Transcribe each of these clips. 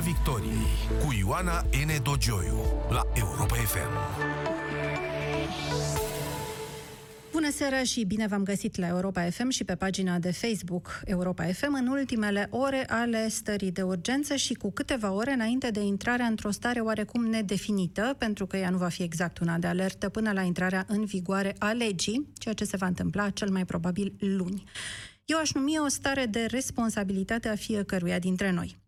victoriei cu Ioana N. Dogioiu la Europa FM. Bună seara și bine v-am găsit la Europa FM și pe pagina de Facebook Europa FM în ultimele ore ale stării de urgență și cu câteva ore înainte de intrarea într-o stare oarecum nedefinită, pentru că ea nu va fi exact una de alertă până la intrarea în vigoare a legii, ceea ce se va întâmpla cel mai probabil luni. Eu aș numi o stare de responsabilitate a fiecăruia dintre noi.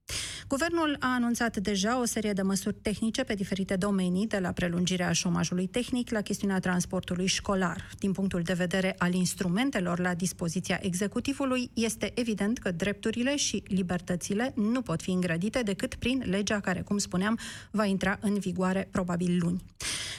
Guvernul a anunțat deja o serie de măsuri tehnice pe diferite domenii, de la prelungirea șomajului tehnic la chestiunea transportului școlar. Din punctul de vedere al instrumentelor la dispoziția executivului, este evident că drepturile și libertățile nu pot fi îngrădite decât prin legea care, cum spuneam, va intra în vigoare probabil luni.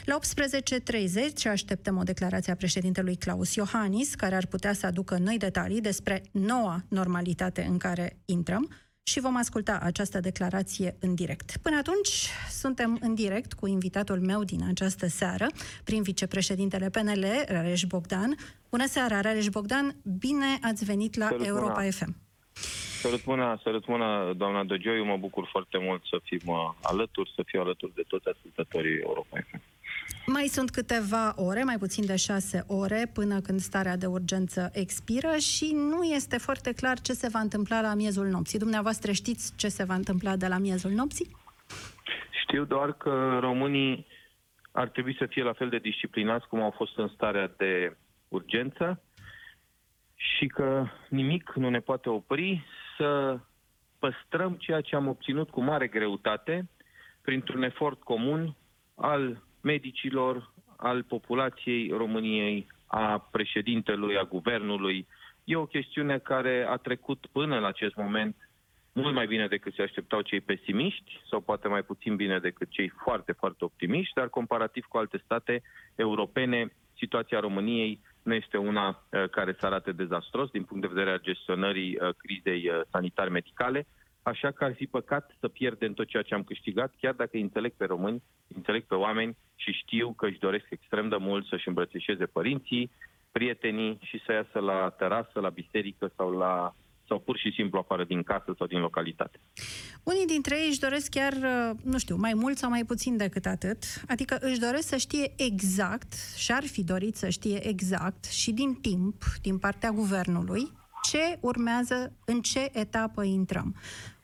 La 18.30 așteptăm o declarație a președintelui Claus Iohannis, care ar putea să aducă noi detalii despre noua normalitate în care intrăm și vom asculta această declarație în direct. Până atunci, suntem în direct cu invitatul meu din această seară, prin vicepreședintele PNL, Rareș Bogdan. Bună seara, Rareș Bogdan, bine ați venit la Salut, Europa bună. FM. Sărut mâna, sărut mâna, doamna Dogioiu, mă bucur foarte mult să fim uh, alături, să fiu alături de toți ascultătorii Europa FM. Mai sunt câteva ore, mai puțin de șase ore, până când starea de urgență expiră și nu este foarte clar ce se va întâmpla la miezul nopții. Dumneavoastră știți ce se va întâmpla de la miezul nopții? Știu doar că românii ar trebui să fie la fel de disciplinați cum au fost în starea de urgență și că nimic nu ne poate opri să păstrăm ceea ce am obținut cu mare greutate printr-un efort comun al medicilor, al populației României, a președintelui, a guvernului. E o chestiune care a trecut până la acest moment mult mai bine decât se așteptau cei pesimiști sau poate mai puțin bine decât cei foarte, foarte optimiști, dar comparativ cu alte state europene, situația României nu este una uh, care să arate dezastros din punct de vedere al gestionării uh, crizei uh, sanitar-medicale, așa că ar fi păcat să pierdem tot ceea ce am câștigat, chiar dacă îi înțeleg pe români, îi înțeleg pe oameni și știu că își doresc extrem de mult să-și îmbrățișeze părinții, prietenii și să iasă la terasă, la biserică sau la sau pur și simplu afară din casă sau din localitate. Unii dintre ei își doresc chiar, uh, nu știu, mai mult sau mai puțin decât atât, adică își doresc să știe exact și ar fi dorit să știe exact și din timp, din partea guvernului, ce urmează, în ce etapă intrăm.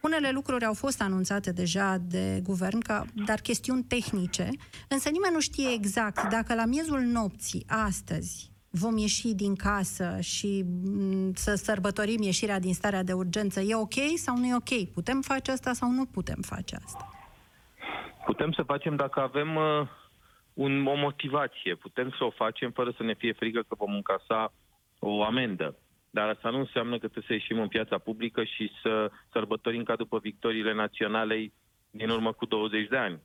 Unele lucruri au fost anunțate deja de guvern, ca, dar chestiuni tehnice, însă nimeni nu știe exact dacă la miezul nopții, astăzi, vom ieși din casă și m, să sărbătorim ieșirea din starea de urgență, e ok sau nu e ok? Putem face asta sau nu putem face asta? Putem să facem dacă avem uh, un, o motivație. Putem să o facem fără să ne fie frică că vom încasa o amendă. Dar asta nu înseamnă că trebuie să ieșim în piața publică și să sărbătorim ca după victoriile naționale din urmă cu 20 de ani.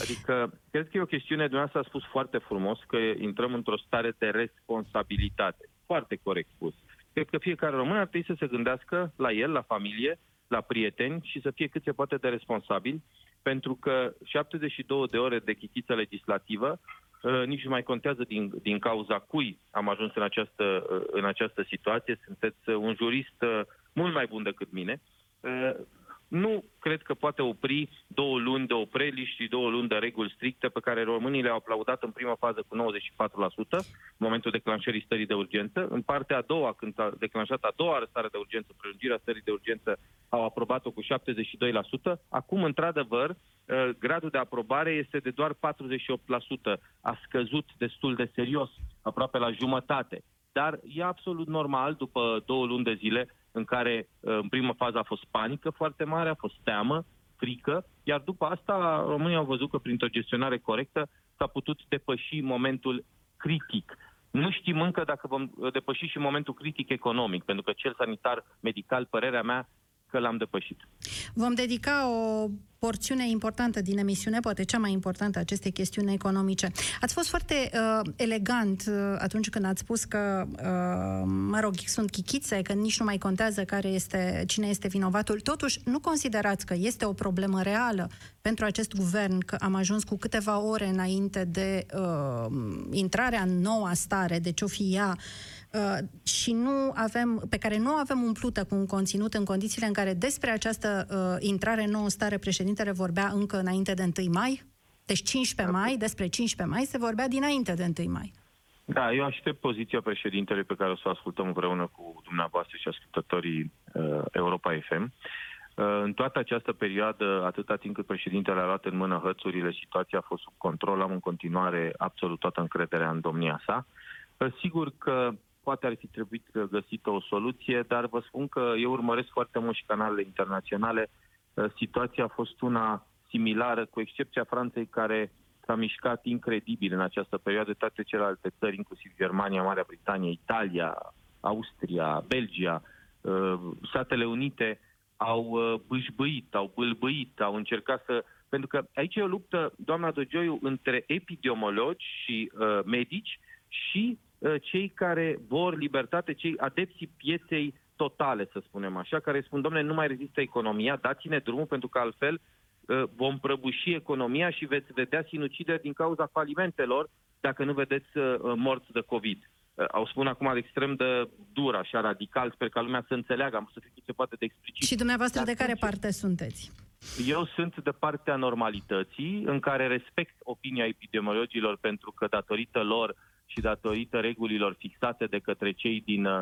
Adică, cred că e o chestiune, dumneavoastră a spus foarte frumos că intrăm într-o stare de responsabilitate. Foarte corect spus. Cred că fiecare român ar trebui să se gândească la el, la familie, la prieteni și să fie cât se poate de responsabil, pentru că 72 de ore de chichiță legislativă uh, nici nu mai contează din, din cauza cui am ajuns în această, uh, în această situație. Sunteți uh, un jurist uh, mult mai bun decât mine. Uh, nu cred că poate opri două luni de opreliști și două luni de reguli stricte pe care românii le-au aplaudat în prima fază cu 94%, în momentul declanșării stării de urgență. În partea a doua, când s-a declanșat a doua stare de urgență, prelungirea stării de urgență, au aprobat-o cu 72%. Acum, într-adevăr, uh, gradul de aprobare este de doar 48%. A scăzut destul de serios, aproape la jumătate. Dar e absolut normal, după două luni de zile, în care uh, în prima fază a fost panică foarte mare, a fost teamă, frică, iar după asta românii au văzut că printr-o gestionare corectă s-a putut depăși momentul critic. Nu știm încă dacă vom uh, depăși și momentul critic economic, pentru că cel sanitar medical, părerea mea, că l-am depășit. Vom dedica o porțiune importantă din emisiune, poate cea mai importantă acestei chestiuni economice. Ați fost foarte uh, elegant uh, atunci când ați spus că, uh, mă rog, sunt chichițe, că nici nu mai contează care este, cine este vinovatul. Totuși, nu considerați că este o problemă reală pentru acest guvern că am ajuns cu câteva ore înainte de uh, intrarea în noua stare, deci o fi ea uh, și nu avem, pe care nu avem umplută cu un conținut în condițiile în care despre această uh, intrare nouă în stare președintele vorbea încă înainte de 1 mai? Deci 15 mai, despre 15 mai se vorbea dinainte de 1 mai. Da, eu aștept poziția președintelui pe care o să o ascultăm împreună cu dumneavoastră și ascultătorii uh, Europa FM. Uh, în toată această perioadă, atâta timp cât președintele a luat în mână hățurile, situația a fost sub control, am în continuare absolut toată încrederea în domnia sa. Uh, sigur că poate ar fi trebuit găsită o soluție, dar vă spun că eu urmăresc foarte mult și canalele internaționale. Uh, situația a fost una similară, cu excepția Franței, care s-a mișcat incredibil în această perioadă. Toate celelalte țări, inclusiv Germania, Marea Britanie, Italia, Austria, Belgia, Statele Unite, au uh, bâșbâit, au bâlbâit, au încercat să... Pentru că aici e o luptă, doamna Dogioiu, între epidemiologi și uh, medici și uh, cei care vor libertate, cei adepții pieței totale, să spunem așa, care spun, domnule, nu mai rezistă economia, dați-ne drumul pentru că altfel uh, vom prăbuși economia și veți vedea sinucideri din cauza falimentelor dacă nu vedeți uh, morți de COVID. Uh, au spun acum extrem de dur, așa radical, sper ca lumea să înțeleagă, am să fiu cât se poate de explicit. Și dumneavoastră Dar de care parte sunteți? Eu sunt de partea normalității, în care respect opinia epidemiologilor pentru că datorită lor și datorită regulilor fixate de către cei din uh,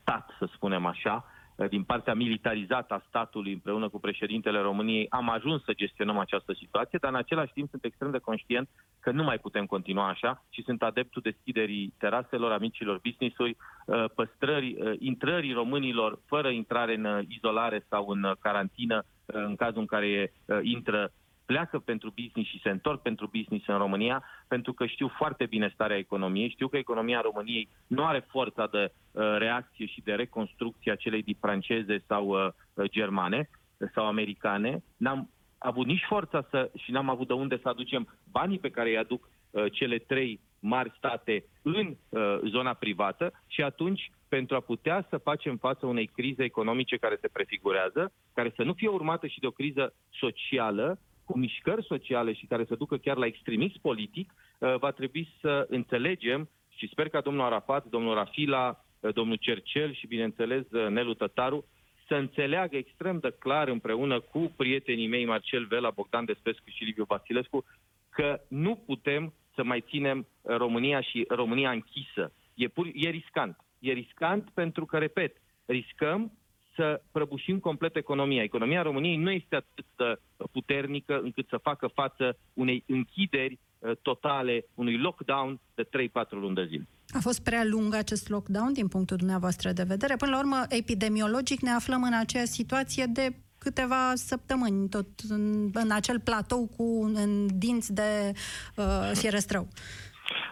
stat, să spunem așa, din partea militarizată a statului împreună cu președintele României am ajuns să gestionăm această situație, dar în același timp sunt extrem de conștient că nu mai putem continua așa și sunt adeptul deschiderii teraselor, amicilor business-uri, uh, păstrării, uh, intrării românilor fără intrare în izolare sau în carantină uh, în cazul în care intră pleacă pentru business și se întorc pentru business în România, pentru că știu foarte bine starea economiei, știu că economia României nu are forța de uh, reacție și de reconstrucție a celei din franceze sau uh, germane sau americane. N-am avut nici forța să, și n-am avut de unde să aducem banii pe care îi aduc uh, cele trei mari state în uh, zona privată și atunci pentru a putea să facem față unei crize economice care se prefigurează, care să nu fie urmată și de o criză socială, cu mișcări sociale și care să ducă chiar la extremism politic, uh, va trebui să înțelegem și sper ca domnul Arafat, domnul Rafila, uh, domnul Cercel și, bineînțeles, uh, Nelu Tătaru să înțeleagă extrem de clar împreună cu prietenii mei Marcel Vela, Bogdan Despescu și Liviu Vasilescu că nu putem să mai ținem România și România închisă. E, pur, e riscant. E riscant pentru că, repet, riscăm să prăbușim complet economia. Economia României nu este atât de puternică încât să facă față unei închideri uh, totale, unui lockdown de 3-4 luni de zile. A fost prea lung acest lockdown din punctul dumneavoastră de vedere? Până la urmă, epidemiologic ne aflăm în aceeași situație de câteva săptămâni, tot în, în acel platou cu în dinți de uh, fierăstrău.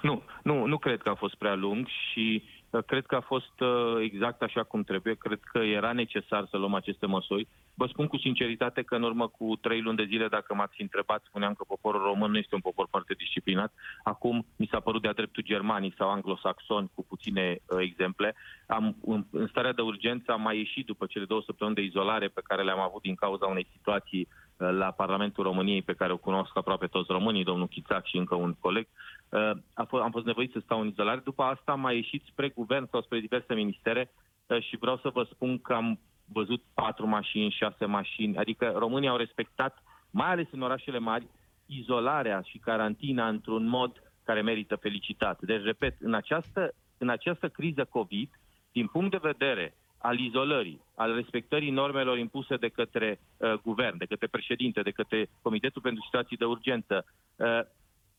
Nu, nu, nu cred că a fost prea lung și Cred că a fost uh, exact așa cum trebuie. Cred că era necesar să luăm aceste măsuri. Vă spun cu sinceritate că în urmă cu trei luni de zile, dacă m-ați întrebat, spuneam că poporul român nu este un popor foarte disciplinat. Acum mi s-a părut de-a dreptul germanii sau anglosaxoni, cu puține uh, exemple. Am, în, în starea de urgență am mai ieșit după cele două săptămâni de izolare pe care le-am avut din cauza unei situații uh, la Parlamentul României, pe care o cunosc aproape toți românii, domnul Chițac și încă un coleg. Uh, a f- am fost nevoit să stau în izolare. După asta am mai ieșit spre guvern sau spre diverse ministere uh, și vreau să vă spun că am văzut patru mașini, șase mașini, adică românii au respectat, mai ales în orașele mari, izolarea și carantina într-un mod care merită felicitat. Deci, repet, în această, în această criză COVID, din punct de vedere al izolării, al respectării normelor impuse de către uh, guvern, de către președinte, de către Comitetul pentru Situații de Urgență, uh,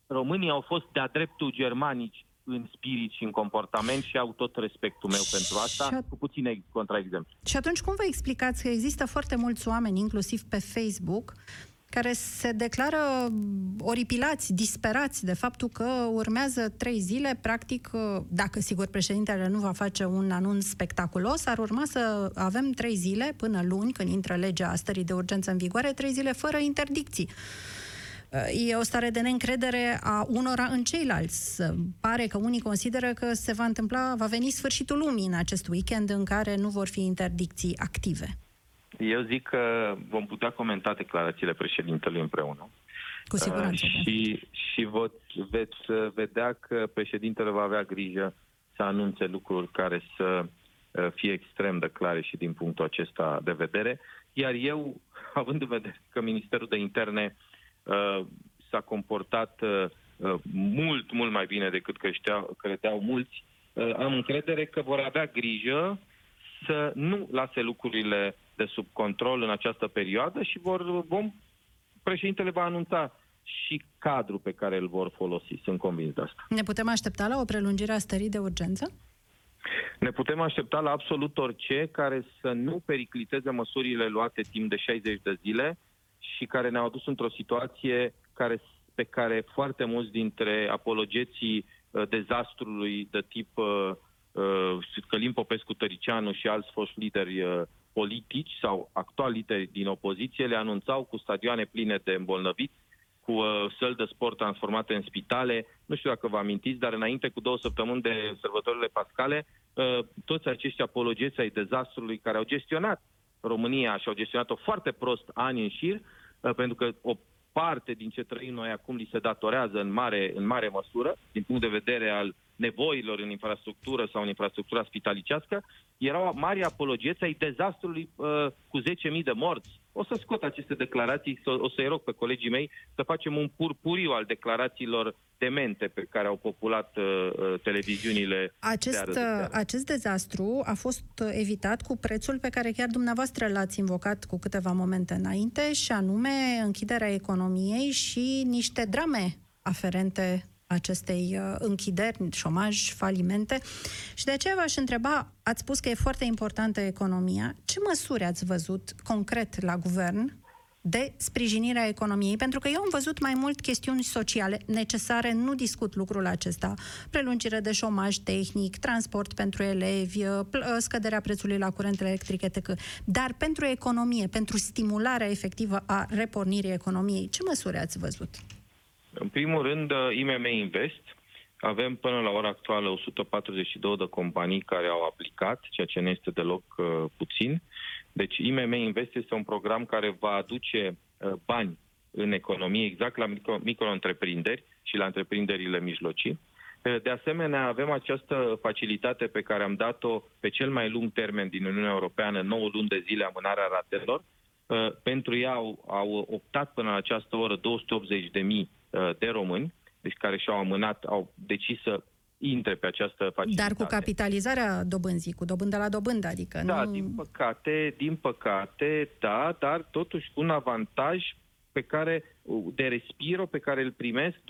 românii au fost de-a dreptul germanici în spirit și în comportament și au tot respectul meu pentru asta, cu puține contraexemplu. Și atunci cum vă explicați că există foarte mulți oameni, inclusiv pe Facebook, care se declară oripilați, disperați de faptul că urmează trei zile, practic, dacă sigur președintele nu va face un anunț spectaculos, ar urma să avem trei zile până luni, când intră legea stării de urgență în vigoare, trei zile fără interdicții. E o stare de neîncredere a unora în ceilalți. Pare că unii consideră că se va întâmpla, va veni sfârșitul lumii în acest weekend în care nu vor fi interdicții active. Eu zic că vom putea comenta declarațiile președintelui împreună. Cu siguranță. Uh, și și voți, veți vedea că președintele va avea grijă să anunțe lucruri care să uh, fie extrem de clare și din punctul acesta de vedere. Iar eu, având în vedere că Ministerul de Interne uh, s-a comportat uh, uh, mult, mult mai bine decât creșteau, credeau mulți, uh, am încredere că vor avea grijă să nu lase lucrurile de sub control în această perioadă și vor, vom, președintele va anunța și cadrul pe care îl vor folosi. Sunt convins de asta. Ne putem aștepta la o prelungire a stării de urgență? Ne putem aștepta la absolut orice care să nu pericliteze măsurile luate timp de 60 de zile și care ne-au adus într-o situație care, pe care foarte mulți dintre apologeții uh, dezastrului de tip uh, uh, Călim Popescu Tăricianu și alți foști lideri uh, politici sau actuali lideri din opoziție le anunțau cu stadioane pline de îmbolnăviți, cu uh, săli de sport transformate în spitale. Nu știu dacă vă amintiți, dar înainte cu două săptămâni de sărbătorile pascale, uh, toți acești apologeți ai dezastrului care au gestionat România și au gestionat-o foarte prost ani în șir, uh, pentru că o parte din ce trăim noi acum li se datorează în mare, în mare măsură, din punct de vedere al nevoilor în infrastructură sau în infrastructura spitalicească, erau mari apologeți ai dezastrului uh, cu 10.000 de morți. O să scot aceste declarații, o să-i rog pe colegii mei să facem un purpuriu al declarațiilor demente pe care au populat uh, uh televiziunile. Acest, de acest dezastru a fost evitat cu prețul pe care chiar dumneavoastră l-ați invocat cu câteva momente înainte, și anume închiderea economiei și niște drame aferente acestei uh, închideri, șomaj, falimente. Și de aceea v-aș întreba, ați spus că e foarte importantă economia. Ce măsuri ați văzut concret la guvern de sprijinirea economiei, pentru că eu am văzut mai mult chestiuni sociale necesare, nu discut lucrul acesta, prelungire de șomaj tehnic, transport pentru elevi, uh, uh, scăderea prețului la curent electric, etc. Dar pentru economie, pentru stimularea efectivă a repornirii economiei, ce măsuri ați văzut? În primul rând, uh, IMM Invest. Avem până la ora actuală 142 de companii care au aplicat, ceea ce nu este deloc uh, puțin. Deci IMM Invest este un program care va aduce uh, bani în economie, exact la micro, micro-întreprinderi și la întreprinderile mijlocii. Uh, de asemenea, avem această facilitate pe care am dat-o pe cel mai lung termen din Uniunea Europeană, 9 luni de zile amânarea ratelor. Uh, pentru ea au, au optat până la această oră 280 de mii Uh, de români, deci care și-au amânat, au decis să intre pe această facilitate. Dar cu capitalizarea dobânzii, cu dobândă la dobândă, adică Da, nu... din păcate, din păcate, da, dar totuși un avantaj pe care, de respiro pe care îl primesc 280.000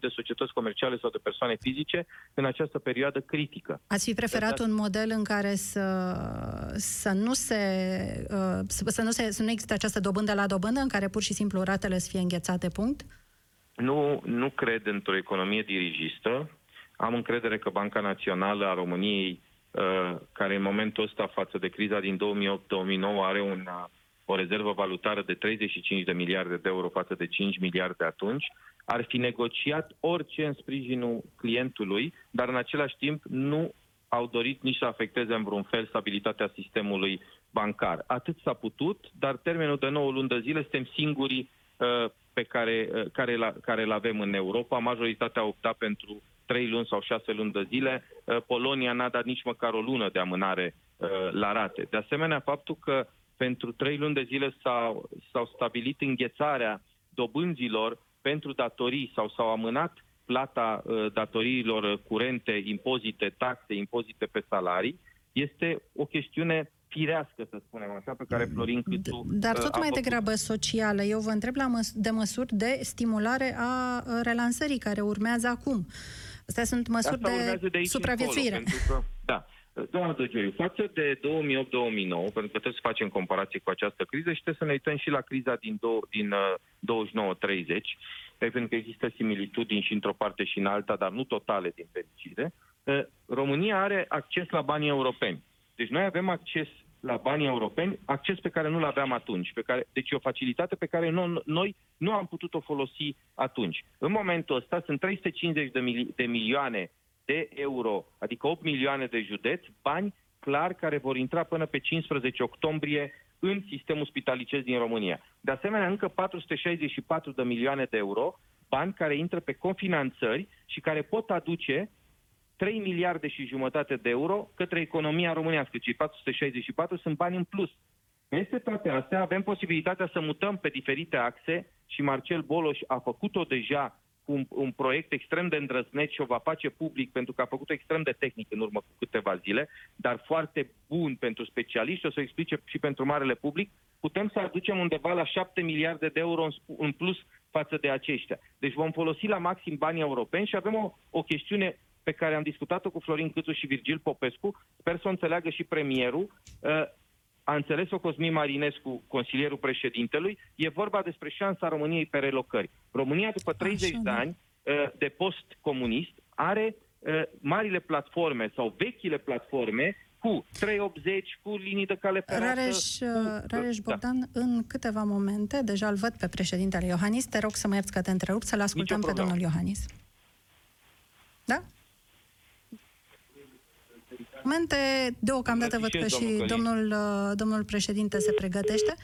de societăți comerciale sau de persoane fizice în această perioadă critică. Ați fi preferat un model în care să, să nu se uh, să nu se să nu există această dobândă la dobândă, în care pur și simplu ratele să fie înghețate, punct? Nu, nu cred într-o economie dirigistă. Am încredere că Banca Națională a României, uh, care în momentul ăsta față de criza din 2008-2009 are una, o rezervă valutară de 35 de miliarde de euro față de 5 miliarde atunci, ar fi negociat orice în sprijinul clientului, dar în același timp nu au dorit nici să afecteze în vreun fel stabilitatea sistemului bancar. Atât s-a putut, dar termenul de 9 luni de zile suntem singurii uh, pe care, uh, care, la, care îl avem în Europa. Majoritatea a optat pentru trei luni sau șase luni de zile. Uh, Polonia n-a dat nici măcar o lună de amânare uh, la rate. De asemenea, faptul că pentru trei luni de zile s-au, s-au stabilit înghețarea dobânzilor pentru datorii sau s-au amânat plata datoriilor curente, impozite, taxe, impozite pe salarii, este o chestiune firească, să spunem așa, pe care Florin Câțu Dar tot mai degrabă socială. Eu vă întreb la măs- de măsuri de stimulare a relansării care urmează acum. Astea sunt măsuri Asta de, de supraviețuire. Încolo, că, da. Doamna Dăgioiu, față de 2008-2009, pentru că trebuie să facem comparație cu această criză și trebuie să ne uităm și la criza din, do- din uh, 29-30, pentru că există similitudini și într-o parte și în alta, dar nu totale din fericire, uh, România are acces la banii europeni. Deci noi avem acces la banii europeni, acces pe care nu-l aveam atunci. Pe care, deci e o facilitate pe care nu, noi nu am putut-o folosi atunci. În momentul ăsta sunt 350 de, mili- de milioane de euro, adică 8 milioane de județi, bani clar care vor intra până pe 15 octombrie în sistemul spitalicesc din România. De asemenea, încă 464 de milioane de euro, bani care intră pe confinanțări și care pot aduce 3 miliarde și jumătate de euro către economia românească. Cei 464 sunt bani în plus. Peste toate astea avem posibilitatea să mutăm pe diferite axe și Marcel Boloș a făcut-o deja cu un, un proiect extrem de îndrăzneț și o va face public pentru că a făcut-o extrem de tehnic în urmă cu câteva zile, dar foarte bun pentru specialiști, o să o explice și pentru marele public, putem să aducem undeva la 7 miliarde de euro în, în plus față de aceștia. Deci vom folosi la maxim banii europeni și avem o, o chestiune pe care am discutat-o cu Florin Câțu și Virgil Popescu, sper să o înțeleagă și premierul, uh, a înțeles-o Cosmin Marinescu, consilierul președintelui, e vorba despre șansa României pe relocări. România, după 30 Așa, de da. ani uh, de post-comunist, are uh, marile platforme sau vechile platforme cu 380, cu linii de cale ferată. Rareș, cu... Rareș da. Bogdan, da. în câteva momente, deja îl văd pe președintele Iohannis, te rog să mă ierți că te întrerup, să-l ascultăm pe domnul Iohannis. Da? Momente, deocamdată văd că și domnul, uh, domnul președinte se pregătește.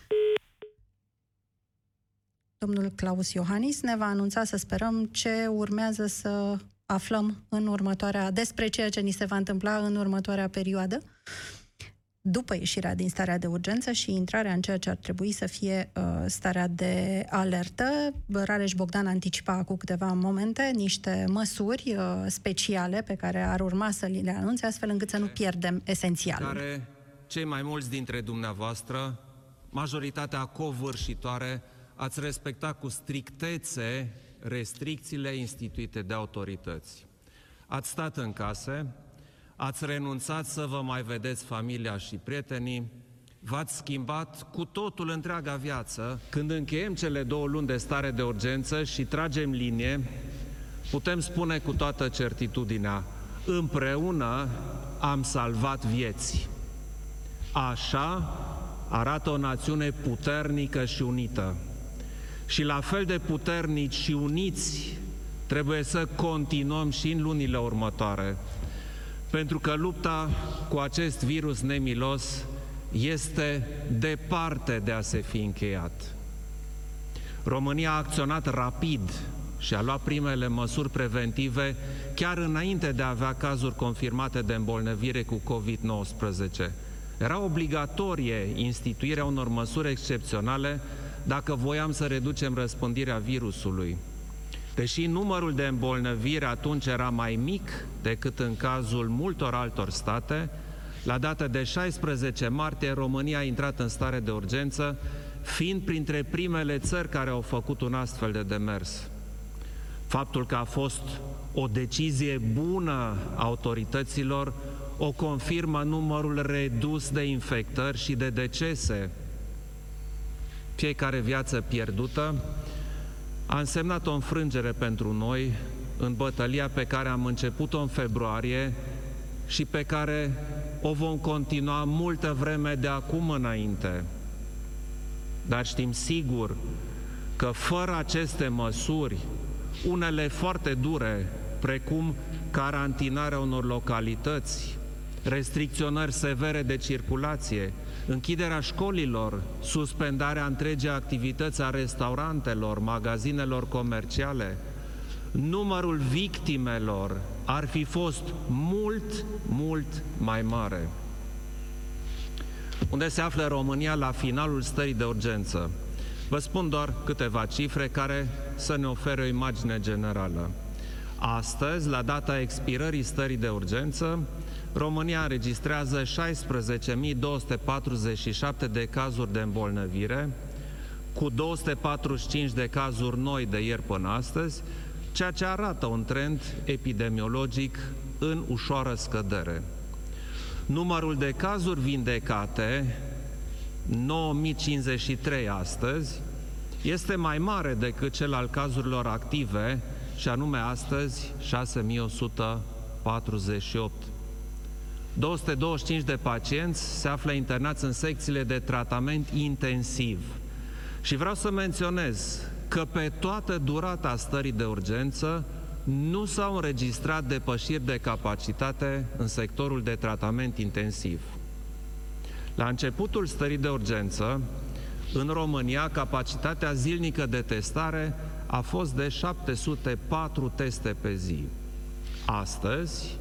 Domnul Claus Iohannis ne va anunța, să sperăm, ce urmează să aflăm în următoarea, despre ceea ce ni se va întâmpla în următoarea perioadă după ieșirea din starea de urgență și intrarea în ceea ce ar trebui să fie uh, starea de alertă. Rareș Bogdan anticipa cu câteva momente niște măsuri uh, speciale pe care ar urma să le anunțe, astfel încât să nu pierdem esențialul. Care cei mai mulți dintre dumneavoastră, majoritatea covârșitoare, ați respectat cu strictețe restricțiile instituite de autorități. Ați stat în case, ați renunțat să vă mai vedeți familia și prietenii, v-ați schimbat cu totul întreaga viață. Când încheiem cele două luni de stare de urgență și tragem linie, putem spune cu toată certitudinea, împreună am salvat vieți. Așa arată o națiune puternică și unită. Și la fel de puternici și uniți trebuie să continuăm și în lunile următoare pentru că lupta cu acest virus nemilos este departe de a se fi încheiat. România a acționat rapid și a luat primele măsuri preventive chiar înainte de a avea cazuri confirmate de îmbolnăvire cu COVID-19. Era obligatorie instituirea unor măsuri excepționale dacă voiam să reducem răspândirea virusului. Deși numărul de îmbolnăviri atunci era mai mic decât în cazul multor altor state, la data de 16 martie România a intrat în stare de urgență, fiind printre primele țări care au făcut un astfel de demers. Faptul că a fost o decizie bună a autorităților o confirmă numărul redus de infectări și de decese. Fiecare viață pierdută a însemnat o înfrângere pentru noi în bătălia pe care am început-o în februarie și pe care o vom continua multă vreme de acum înainte. Dar știm sigur că fără aceste măsuri, unele foarte dure, precum carantinarea unor localități, restricționări severe de circulație, închiderea școlilor, suspendarea întregii activități a restaurantelor, magazinelor comerciale, numărul victimelor ar fi fost mult, mult mai mare. Unde se află România la finalul stării de urgență? Vă spun doar câteva cifre care să ne ofere o imagine generală. Astăzi, la data expirării stării de urgență, România înregistrează 16.247 de cazuri de îmbolnăvire, cu 245 de cazuri noi de ieri până astăzi, ceea ce arată un trend epidemiologic în ușoară scădere. Numărul de cazuri vindecate, 9053 astăzi, este mai mare decât cel al cazurilor active, și anume astăzi 6148. 225 de pacienți se află internați în secțiile de tratament intensiv. Și vreau să menționez că pe toată durata stării de urgență nu s-au înregistrat depășiri de capacitate în sectorul de tratament intensiv. La începutul stării de urgență, în România, capacitatea zilnică de testare a fost de 704 teste pe zi. Astăzi,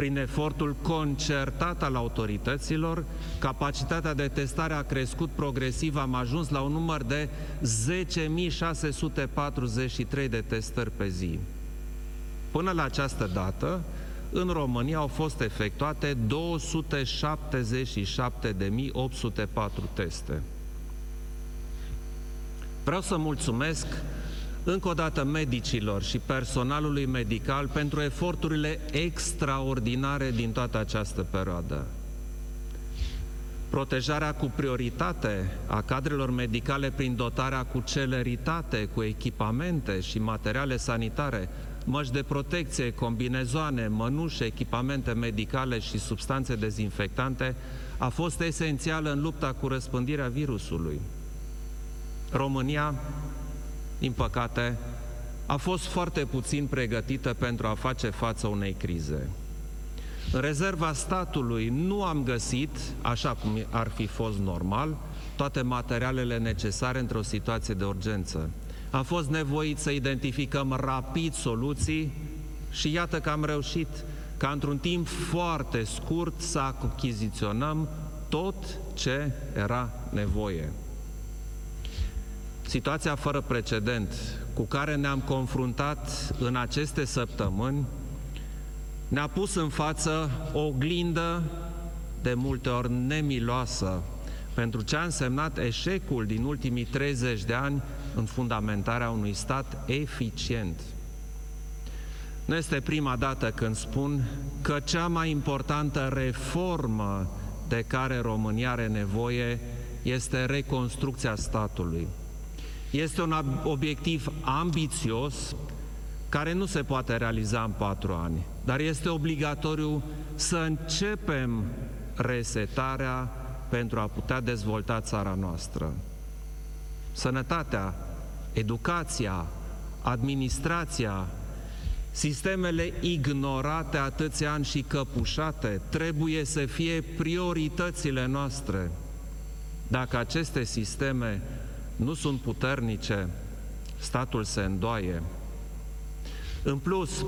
prin efortul concertat al autorităților, capacitatea de testare a crescut progresiv, am ajuns la un număr de 10.643 de testări pe zi. Până la această dată, în România au fost efectuate 277.804 teste. Vreau să mulțumesc încă o dată medicilor și personalului medical pentru eforturile extraordinare din toată această perioadă. Protejarea cu prioritate a cadrelor medicale prin dotarea cu celeritate, cu echipamente și materiale sanitare, măști de protecție, combinezoane, mănușe, echipamente medicale și substanțe dezinfectante a fost esențială în lupta cu răspândirea virusului. România din păcate, a fost foarte puțin pregătită pentru a face față unei crize. În rezerva statului nu am găsit, așa cum ar fi fost normal, toate materialele necesare într-o situație de urgență. Am fost nevoit să identificăm rapid soluții și iată că am reușit ca într-un timp foarte scurt să achiziționăm tot ce era nevoie. Situația fără precedent cu care ne-am confruntat în aceste săptămâni ne-a pus în față o oglindă de multe ori nemiloasă pentru ce a însemnat eșecul din ultimii 30 de ani în fundamentarea unui stat eficient. Nu este prima dată când spun că cea mai importantă reformă de care România are nevoie este reconstrucția statului. Este un obiectiv ambițios care nu se poate realiza în patru ani, dar este obligatoriu să începem resetarea pentru a putea dezvolta țara noastră. Sănătatea, educația, administrația, sistemele ignorate atâția ani și căpușate trebuie să fie prioritățile noastre. Dacă aceste sisteme nu sunt puternice, statul se îndoaie. În plus,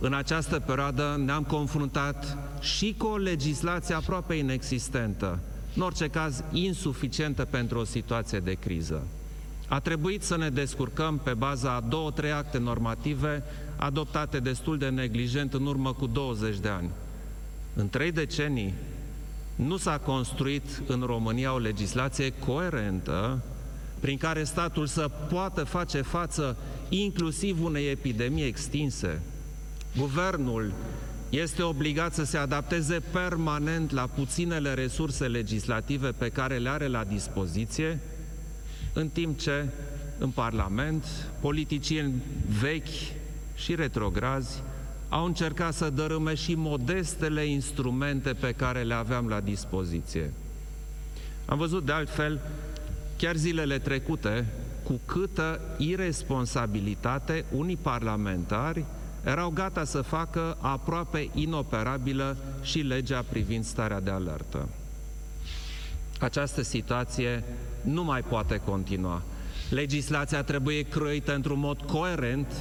în această perioadă ne-am confruntat și cu o legislație aproape inexistentă, în orice caz insuficientă pentru o situație de criză. A trebuit să ne descurcăm pe baza a două, trei acte normative adoptate destul de neglijent în urmă cu 20 de ani. În trei decenii nu s-a construit în România o legislație coerentă prin care statul să poată face față inclusiv unei epidemii extinse. Guvernul este obligat să se adapteze permanent la puținele resurse legislative pe care le are la dispoziție, în timp ce în Parlament politicieni vechi și retrograzi au încercat să dărâme și modestele instrumente pe care le aveam la dispoziție. Am văzut de altfel chiar zilele trecute, cu câtă irresponsabilitate unii parlamentari erau gata să facă aproape inoperabilă și legea privind starea de alertă. Această situație nu mai poate continua. Legislația trebuie croită într-un mod coerent,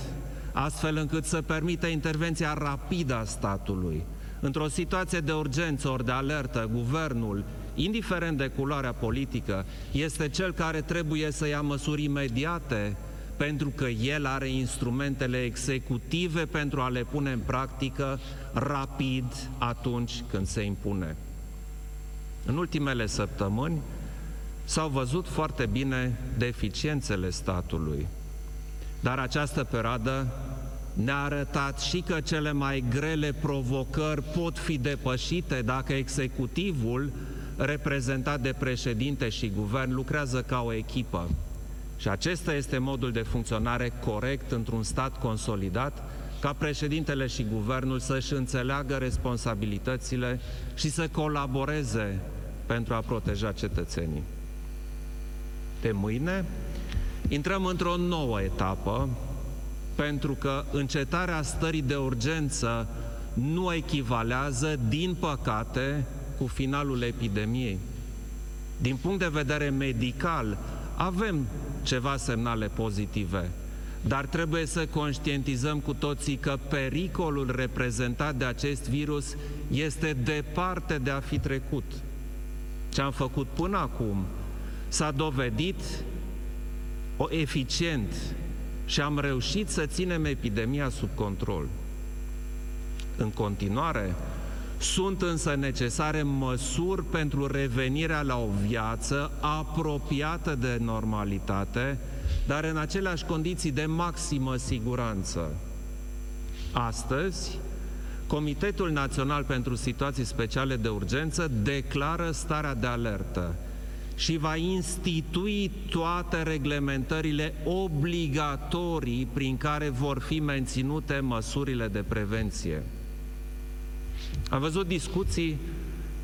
astfel încât să permită intervenția rapidă a statului. Într-o situație de urgență ori de alertă, guvernul indiferent de culoarea politică, este cel care trebuie să ia măsuri imediate pentru că el are instrumentele executive pentru a le pune în practică rapid atunci când se impune. În ultimele săptămâni s-au văzut foarte bine deficiențele statului, dar această perioadă ne-a arătat și că cele mai grele provocări pot fi depășite dacă executivul reprezentat de președinte și guvern, lucrează ca o echipă. Și acesta este modul de funcționare corect într-un stat consolidat, ca președintele și guvernul să-și înțeleagă responsabilitățile și să colaboreze pentru a proteja cetățenii. De mâine intrăm într-o nouă etapă, pentru că încetarea stării de urgență nu echivalează, din păcate, cu finalul epidemiei. Din punct de vedere medical, avem ceva semnale pozitive. dar trebuie să conștientizăm cu toții că pericolul reprezentat de acest virus este departe de a fi trecut. Ce am făcut până acum s-a dovedit o eficient și am reușit să ținem epidemia sub control. În continuare, sunt însă necesare măsuri pentru revenirea la o viață apropiată de normalitate, dar în aceleași condiții de maximă siguranță. Astăzi, Comitetul Național pentru Situații Speciale de Urgență declară starea de alertă și va institui toate reglementările obligatorii prin care vor fi menținute măsurile de prevenție. Am văzut discuții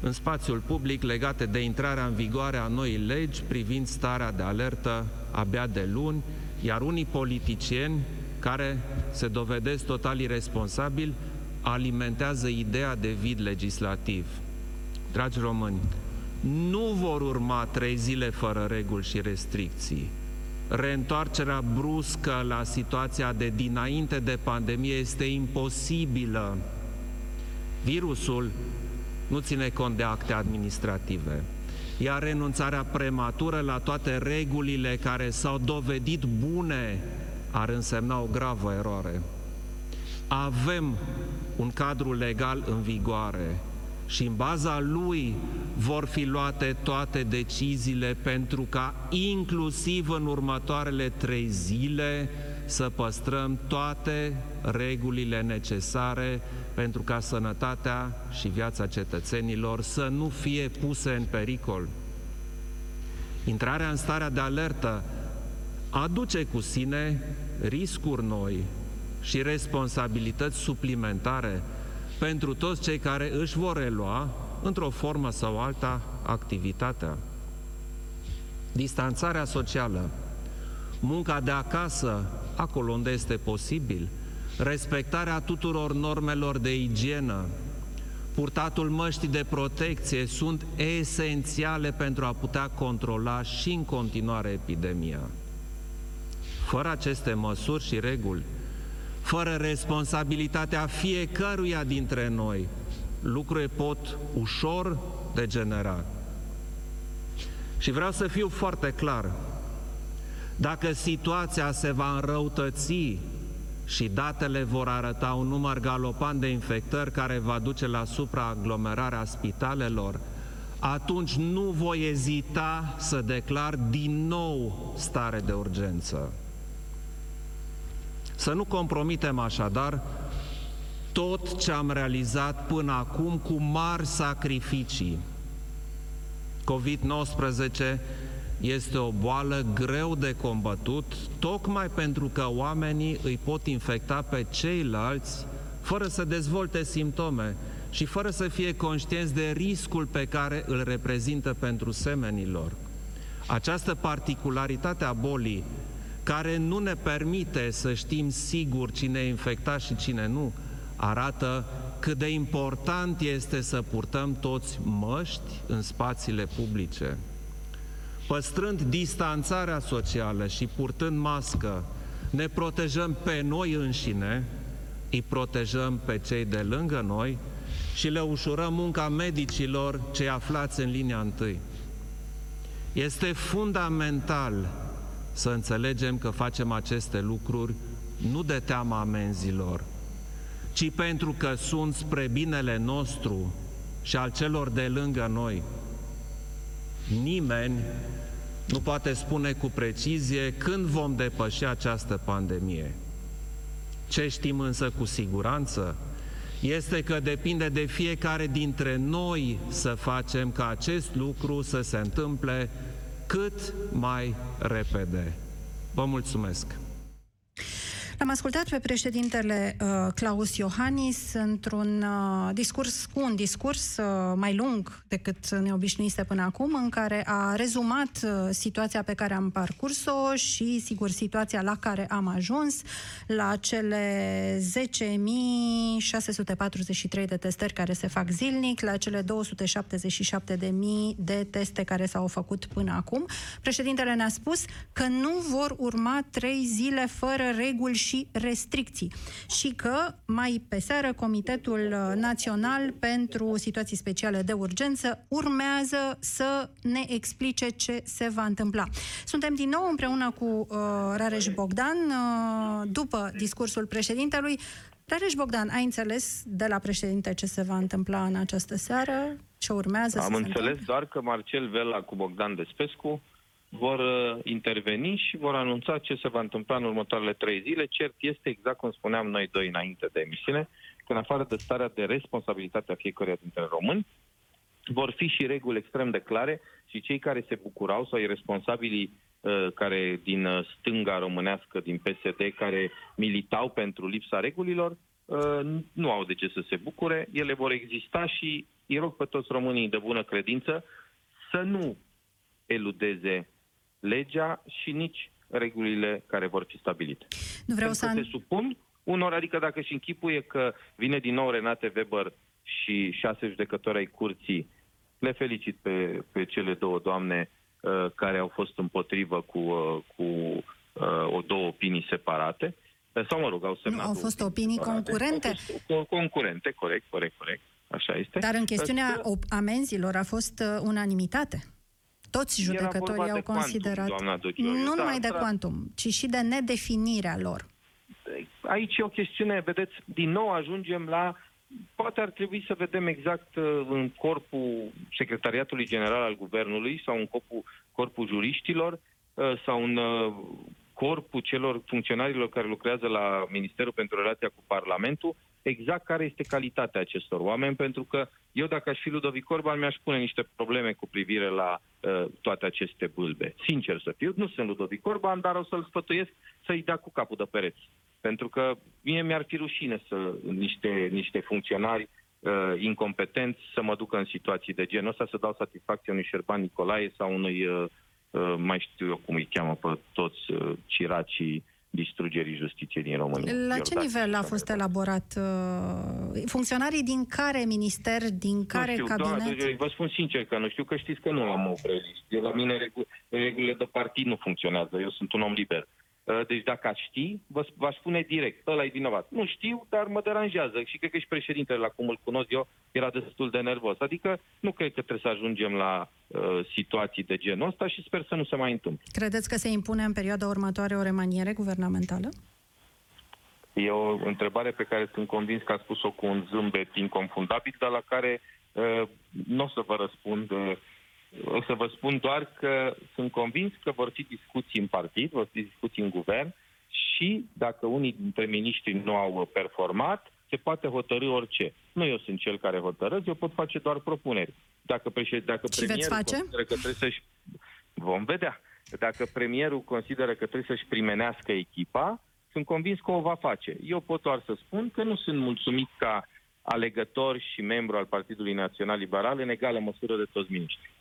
în spațiul public legate de intrarea în vigoare a noii legi privind starea de alertă abia de luni, iar unii politicieni care se dovedesc total irresponsabili alimentează ideea de vid legislativ. Dragi români, nu vor urma trei zile fără reguli și restricții. Reîntoarcerea bruscă la situația de dinainte de pandemie este imposibilă. Virusul nu ține cont de acte administrative, iar renunțarea prematură la toate regulile care s-au dovedit bune ar însemna o gravă eroare. Avem un cadru legal în vigoare și în baza lui vor fi luate toate deciziile pentru ca inclusiv în următoarele trei zile să păstrăm toate regulile necesare pentru ca sănătatea și viața cetățenilor să nu fie puse în pericol. Intrarea în starea de alertă aduce cu sine riscuri noi și responsabilități suplimentare pentru toți cei care își vor relua, într-o formă sau alta, activitatea. Distanțarea socială, munca de acasă, acolo unde este posibil, respectarea tuturor normelor de igienă, purtatul măștii de protecție sunt esențiale pentru a putea controla și în continuare epidemia. Fără aceste măsuri și reguli, fără responsabilitatea fiecăruia dintre noi, lucrurile pot ușor degenera. Și vreau să fiu foarte clar, dacă situația se va înrăutăți și datele vor arăta un număr galopant de infectări care va duce la supraaglomerarea spitalelor, atunci nu voi ezita să declar din nou stare de urgență. Să nu compromitem așadar tot ce am realizat până acum cu mari sacrificii. COVID-19 este o boală greu de combătut, tocmai pentru că oamenii îi pot infecta pe ceilalți fără să dezvolte simptome și fără să fie conștienți de riscul pe care îl reprezintă pentru semenilor. Această particularitate a bolii care nu ne permite să știm sigur cine e infectat și cine nu, arată cât de important este să purtăm toți măști în spațiile publice. Păstrând distanțarea socială și purtând mască, ne protejăm pe noi înșine, îi protejăm pe cei de lângă noi și le ușurăm munca medicilor cei aflați în linia întâi. Este fundamental să înțelegem că facem aceste lucruri nu de teama amenzilor, ci pentru că sunt spre binele nostru și al celor de lângă noi. Nimeni nu poate spune cu precizie când vom depăși această pandemie. Ce știm însă cu siguranță este că depinde de fiecare dintre noi să facem ca acest lucru să se întâmple cât mai repede. Vă mulțumesc! L-am ascultat pe președintele uh, Claus Iohannis într-un uh, discurs cu un discurs uh, mai lung decât ne obișnuise până acum, în care a rezumat uh, situația pe care am parcurs-o și, sigur, situația la care am ajuns, la cele 10.643 de testări care se fac zilnic, la cele 277.000 de teste care s-au făcut până acum. Președintele ne-a spus că nu vor urma trei zile fără reguli și restricții și că mai pe seară Comitetul Național pentru Situații Speciale de Urgență urmează să ne explice ce se va întâmpla. Suntem din nou împreună cu uh, Rareș Bogdan uh, după discursul președintelui. Rareș Bogdan, ai înțeles de la președinte ce se va întâmpla în această seară? Ce urmează Am să înțeles se întâmple? doar că Marcel Vela cu Bogdan Despescu vor uh, interveni și vor anunța ce se va întâmpla în următoarele trei zile. Cert este, exact cum spuneam noi doi înainte de emisiune, că în afară de starea de responsabilitate a fiecăruia dintre români, vor fi și reguli extrem de clare și cei care se bucurau sau ai responsabilii uh, care din uh, stânga românească, din PSD, care militau pentru lipsa regulilor, uh, nu au de ce să se bucure. Ele vor exista și îi rog pe toți românii de bună credință să nu eludeze legea și nici regulile care vor fi stabilite. Nu vreau Pentru să... că se supun unor, adică dacă și închipuie că vine din nou Renate Weber și șase judecători ai curții, le felicit pe, pe cele două doamne uh, care au fost împotrivă cu, uh, cu uh, o două opinii separate. Uh, Sau, mă rog, au semnat Nu, au două fost opinii separate. concurente. Au fost co- concurente, corect, corect, corect. Așa este. Dar în chestiunea Uh, op- amenzilor a fost uh, unanimitate. Toți Era judecătorii vorba au de quantum, considerat... doamna Dogioiu. nu Da, numai de da. quantum, ci și de nedefinirea lor. aici e o chestiune, vedeți, din nou ajungem la poate ar trebui să vedem exact uh, în corpul Secretariatului General al Guvernului sau în corpul, corpul juriștilor uh, sau în uh, corpul celor funcționarilor care lucrează la Ministerul pentru Relația cu Parlamentul, exact care este calitatea acestor oameni, pentru că eu dacă aș fi Ludovic Orban mi-aș pune niște probleme cu privire la uh, toate aceste bâlbe. Sincer să fiu, nu sunt Ludovic Orban, dar o să-l sfătuiesc să-i dea cu capul de pereți. Pentru că mie mi-ar fi rușine să niște, niște funcționari uh, incompetenți să mă ducă în situații de genul ăsta, să dau satisfacție unui Șerban Nicolae sau unui, uh, uh, mai știu eu cum îi cheamă pe toți, uh, ciracii distrugerii justiției din România. La ce Iordache nivel a și fost așa mai elaborat? Uh, funcționarii din care minister, din care nu știu, doamna cabinet? Dogioiu, vă spun sincer că nu știu, că știți că nu am o prelist. Eu, la mine regu- regulile de partid nu funcționează, eu sunt un om liber. Uh, Deci dacă aș ști, vă, v-aș spune direct, ăla e vinovat. Nu știu, dar mă deranjează și cred că și președintele, la cum îl cunosc eu, era destul de nervos. Adică nu cred că trebuie să ajungem la uh, situații de genul ăsta și sper să nu se mai întâmple. Credeți că se impune în perioada următoare o remaniere guvernamentală? E o întrebare pe care sunt convins că a spus-o cu un zâmbet inconfundabil, dar la care uh, nu o să vă răspund. Uh, o să vă spun doar că sunt convins că vor fi discuții în partid, vor fi discuții în guvern și dacă unii dintre miniștri nu au performat, se poate hotărâ orice. Nu eu sunt cel care hotărăz, eu pot face doar propuneri. Dacă, președ... dacă Și veți premierul face? consideră că trebuie să-și... Vom vedea. Dacă premierul consideră că trebuie să-și primenească echipa, sunt convins că o va face. Eu pot doar să spun că nu sunt mulțumit ca alegător și membru al Partidului Național Liberal în egală măsură de toți miniștri.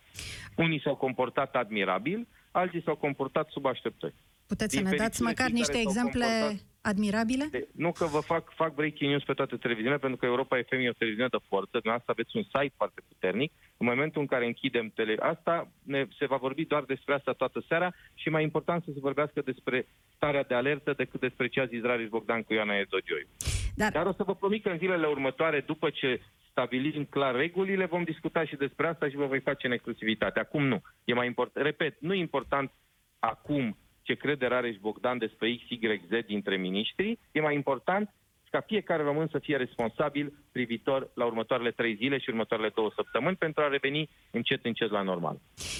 Unii s-au comportat admirabil, alții s-au comportat sub așteptări. Puteți să Din ne dați fericire, măcar cei niște care s-au exemple comportat- admirabile? De, nu că vă fac, fac breaking news pe toate televiziunile, pentru că Europa FM e o televiziune de forță, dumneavoastră aveți un site foarte puternic. În momentul în care închidem tele... asta, ne, se va vorbi doar despre asta toată seara și mai important să se vorbească despre starea de alertă decât despre ce a zis Rareș Bogdan cu Ioana Edogioiu. Dar Dar o să vă promit că în zilele următoare, după ce stabilim clar regulile, vom discuta și despre asta și vă voi face în exclusivitate. Acum nu. E mai important. Repet, nu e important acum ce crede Rareș Bogdan despre X, Y, Z dintre miniștri. E mai important ca fiecare român să fie responsabil privitor la următoarele trei zile și următoarele două săptămâni pentru a reveni încet, încet la normal.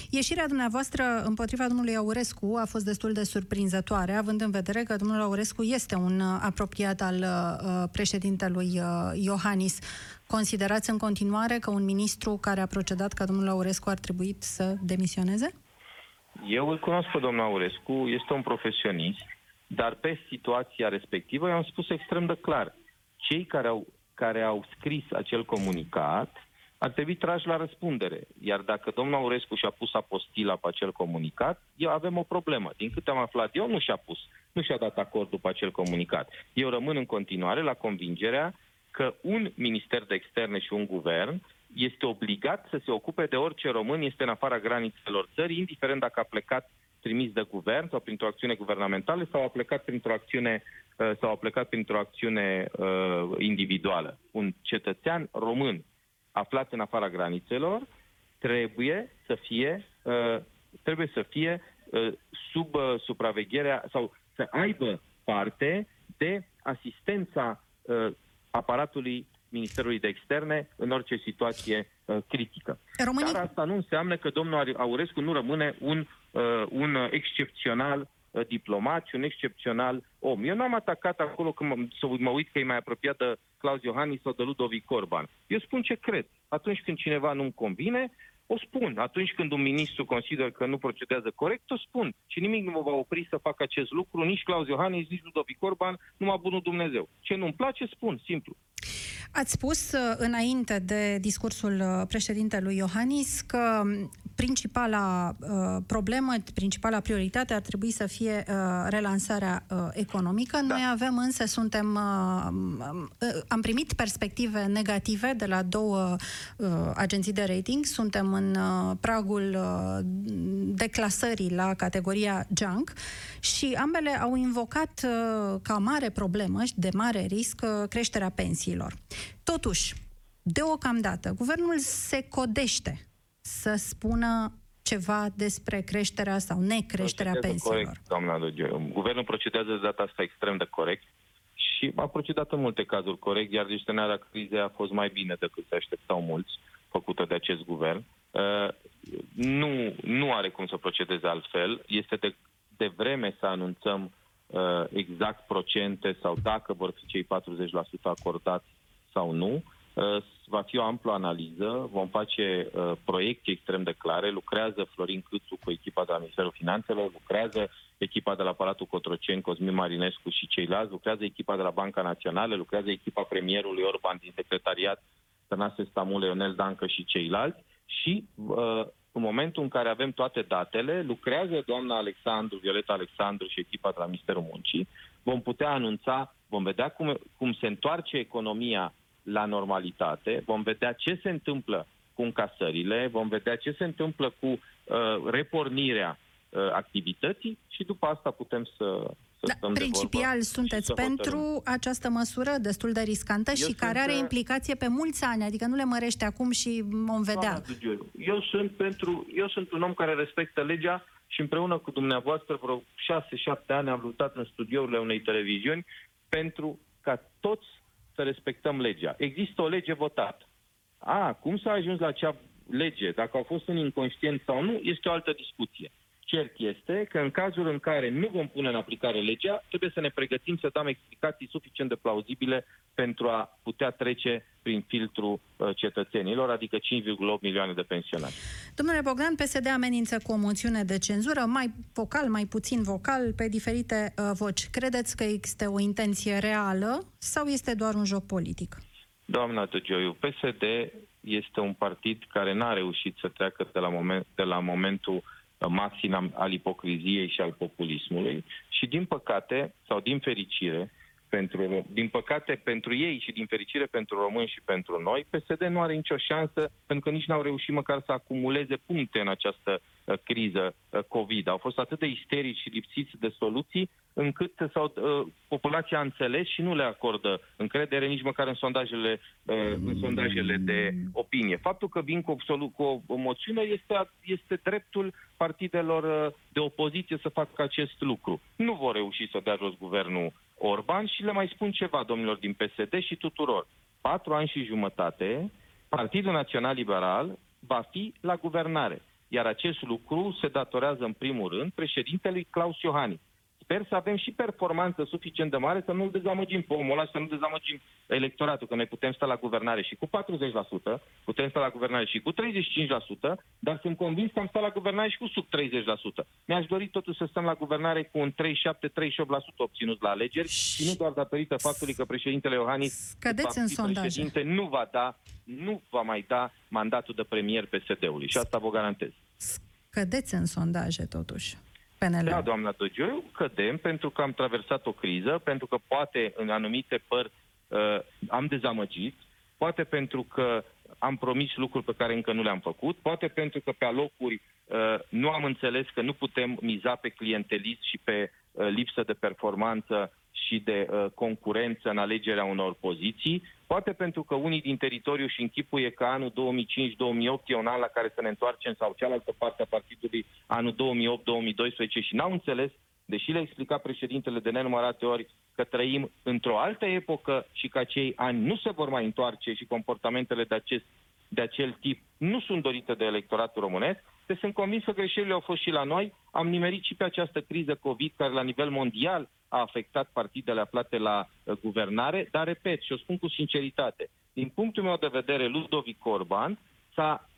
Ieșirea dumneavoastră împotriva domnului Aurescu a fost destul de surprinzătoare, având în vedere că domnul Aurescu este un uh, apropiat al uh, președintelui uh, Iohannis. Considerați în continuare că un ministru care a procedat ca domnul Aurescu ar trebui să demisioneze? Eu îl cunosc pe domnul Aurescu, este un profesionist, Dar pe situația respectivă, eu am spus extrem de clar, cei care au, care au scris acel comunicat ar trebui trași la răspundere. Iar dacă domnul Aurescu și-a pus apostila pe acel comunicat, eu avem o problemă. Din câte am aflat eu, nu și-a pus, nu și-a dat acordul pe acel comunicat. Eu rămân în continuare la convingerea că un minister de externe și un guvern este obligat să se ocupe de orice român este în afara granițelor țării, indiferent dacă a plecat trimis de guvern sau printr-o acțiune guvernamentală sau a plecat printr-o acțiune uh, sau a plecat printr-o acțiune uh, individuală. Un cetățean român aflat în afara granițelor trebuie să fie uh, trebuie să fie uh, sub uh, supravegherea sau să aibă parte de asistența uh, aparatului Ministerului de Externe în orice situație uh, critică. Românii... Dar asta nu înseamnă că domnul Aurescu nu rămâne un, uh, un excepțional uh, diplomat și un excepțional om. Eu n-am atacat acolo când mă, să mă uit că e mai apropiat de Claus Iohannis sau de Ludovic Orban. Eu spun ce cred. Atunci când cineva nu-mi convine, o spun. Atunci când un ministru consideră că nu procedează corect, o spun. Și nimic nu mă va opri să fac acest lucru, nici Claus Iohannis, nici Ludovic Orban, numai bunul Dumnezeu. Ce nu-mi place, spun, simplu. Ați spus uh, înainte de discursul uh, președintelui Iohannis că um, principala uh, problemă, principala prioritate ar trebui să fie uh, relansarea uh, economică. Da. Noi avem însă, suntem, uh, um, uh, am primit perspective negative de la două uh, agenții de rating. Suntem în uh, pragul uh, declasării la categoria junk și ambele au invocat uh, ca mare problemă și de mare risc uh, creșterea pensiilor. Totuși, deocamdată, guvernul se codește să spună ceva despre creșterea sau necreșterea pensiilor. Corect, doamna Lugeu. Guvernul procedează de data asta extrem de corect și a procedat în multe cazuri corect, iar gestionarea crizei a fost mai bine decât se așteptau mulți, făcută de acest guvern. Uh, nu, nu are cum să procedeze altfel. Este de, de vreme să anunțăm uh, exact procente sau dacă vor fi cei 40% acordați sau nu. Uh, va fi o amplă analiză, vom face uh, proiecte extrem de clare, lucrează Florin Câțu cu echipa de la Ministerul Finanțelor, lucrează echipa de la Palatul Cotroceni, Cosmin Marinescu și ceilalți, lucrează echipa de la Banca Națională, lucrează echipa premierului Orban din secretariat, Tănase Stamule, Ionel Dancă și ceilalți. Și uh, în momentul în care avem toate datele, lucrează doamna Alexandru, Violeta Alexandru și echipa de la Ministerul Muncii, vom putea anunța, vom vedea cum, cum se întoarce economia la normalitate, vom vedea ce se întâmplă cu încasările, vom vedea ce se întâmplă cu uh, repornirea uh, activității și după asta putem să, să da, stăm Principial de sunteți pentru hotărâm. această măsură destul de riscantă eu și care are uh, implicație pe mulți ani, adică nu le mărește acum și vom vedea. Eu sunt, pentru, eu sunt un om care respectă legea și împreună cu dumneavoastră vreo 6-7 ani am luptat în studiourile unei televiziuni pentru ca toți să respectăm legea. Există o lege votată. A, cum s-a ajuns la acea lege, dacă au fost un inconștient sau nu, este o altă discuție. Cert este că în cazul în care nu vom pune în aplicare legea, trebuie să ne pregătim să dăm explicații suficient de plauzibile pentru a putea trece prin filtru uh, cetățenilor, adică 5,8 milioane de pensionari. Domnule Bogdan, PSD amenință cu o moțiune de cenzură, mai vocal, mai puțin vocal, pe diferite uh, voci. Credeți că este o intenție reală sau este doar un joc politic? Doamna Tăgioiu, PSD este un partid care n-a reușit să treacă de la, moment, de la momentul maxim al ipocriziei și al populismului și din păcate sau din fericire pentru, din păcate pentru ei și din fericire pentru români și pentru noi, PSD nu are nicio șansă pentru că nici n-au reușit măcar să acumuleze puncte în această uh, criză uh, COVID. Au fost atât de isterici și lipsiți de soluții încât s-au, uh, populația a înțeles și nu le acordă încredere nici măcar în sondajele, uh, în sondajele de opinie. Faptul că vin cu, absolut, cu o moțiune este, este dreptul partidelor uh, de opoziție să facă acest lucru. Nu vor reuși să dea jos guvernul Orban și le mai spun ceva, domnilor din PSD și tuturor. Patru ani și jumătate, Partidul Național Liberal va fi la guvernare. Iar acest lucru se datorează în primul rând președintelui Claus Iohannis sper să avem și performanță suficient de mare să nu-l dezamăgim pe omul ăla, să nu dezamăgim electoratul, că noi putem sta la guvernare și cu 40%, putem sta la guvernare și cu 35%, dar sunt convins că am stat la guvernare și cu sub 30%. Mi-aș dori totuși să stăm la guvernare cu un 37-38% obținut la alegeri și nu doar datorită faptului că președintele Iohannis, Cădeți în sondaje. președinte, nu va da, nu va mai da mandatul de premier PSD-ului și asta vă garantez. Cădeți în sondaje, totuși. PNL. Da, doamna Dogioiu, cădem pentru că am traversat o criză, pentru că poate în anumite părți uh, am dezamăgit, poate pentru că am promis lucruri pe care încă nu le-am făcut, poate pentru că pe alocuri uh, nu am înțeles că nu putem miza pe clientelism și pe uh, lipsă de performanță și de uh, concurență în alegerea unor poziții, poate pentru că unii din teritoriu și închipuie că anul 2005-2008 e un an la care să ne întoarcem sau cealaltă parte a partidului anul 2008-2012 și n-au înțeles, deși le-a explicat președintele de nenumărate ori că trăim într-o altă epocă și că acei ani nu se vor mai întoarce și comportamentele de, acest, de acel tip nu sunt dorite de electoratul românesc, te sunt convins că greșelile au fost și la noi. Am nimerit și pe această criză COVID care la nivel mondial a afectat partidele aflate la uh, guvernare, dar repet și o spun cu sinceritate, din punctul meu de vedere, Ludovic Orban s-a,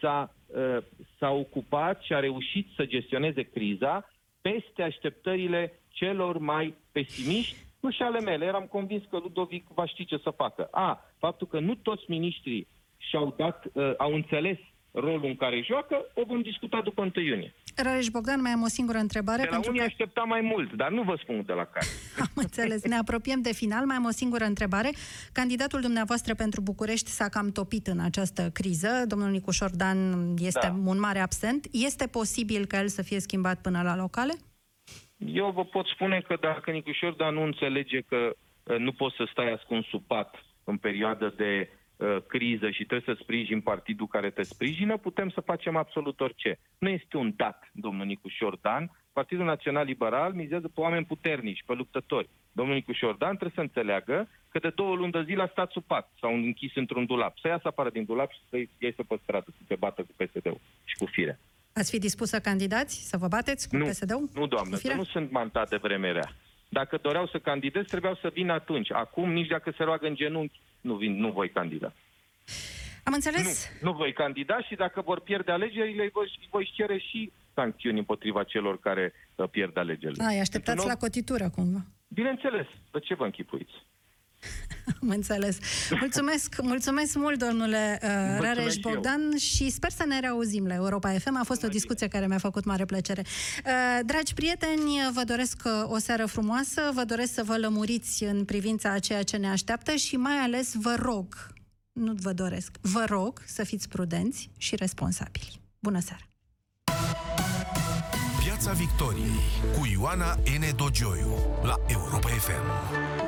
s-a, uh, s-a ocupat și a reușit să gestioneze criza peste așteptările celor mai pesimiști, nu și ale mele. Eram convins că Ludovic va ști ce să facă. A, faptul că nu toți miniștrii și-au dat, uh, au înțeles rolul în care joacă, o vom discuta după 1 iunie. Rareș Bogdan, mai am o singură întrebare. De la pentru unii că... aștepta mai mult, dar nu vă spun de la care. Am înțeles. Ne apropiem de final. Mai am o singură întrebare. Candidatul dumneavoastră pentru București s-a cam topit în această criză. Domnul Nicușor Dan este Da. un mare absent. Este posibil ca el să fie schimbat până la locale? Eu vă pot spune că dacă Nicușor Dan nu înțelege că uh, nu poți să stai ascuns sub pat în perioadă de uh, criză și trebuie să sprijin partidul care te sprijină, putem să facem absolut orice. Nu este un dat, domnul Nicușor Dan. Partidul Național Liberal mizează pe oameni puternici, pe luptători. Domnul Nicușor Dan trebuie să înțeleagă că de două luni de zile a stat sub pat sau închis într-un dulap. Să iasă afară din dulap și să iasă pe stradă, să se bată cu PSD-ul și cu fire. Ați fi dispus să candidați, să vă bateți cu Nu, PSD-ul? nu, doamnă, Cu că firea? nu sunt mandat de vreme rea. Dacă doreau să candidez, trebuiau să vină atunci. Acum, nici dacă se roagă în genunchi, nu, vin, nu voi candida. Am înțeles. Nu, nu voi candida și dacă vor pierde alegerile, îi voi, îi voi cere și sancțiuni împotriva celor care uh, pierd alegerile. Ai, așteptați Pentru la nou- cotitură, cumva. Bineînțeles, de ce vă închipuiți? Am înțeles. Mulțumesc, mulțumesc mult, domnule uh, Rareș și eu. Bogdan, și sper să ne reauzim la Europa FM. A fost o discuție care mi-a făcut mare plăcere. Uh, dragi prieteni, vă doresc uh, o seară frumoasă, vă doresc să vă lămuriți în privința a ceea ce ne așteaptă și mai ales vă rog, nu vă doresc, vă rog să fiți prudenți și responsabili. Bună seara! Piața Victoriei cu Ioana N. Dogioiu la Europa FM.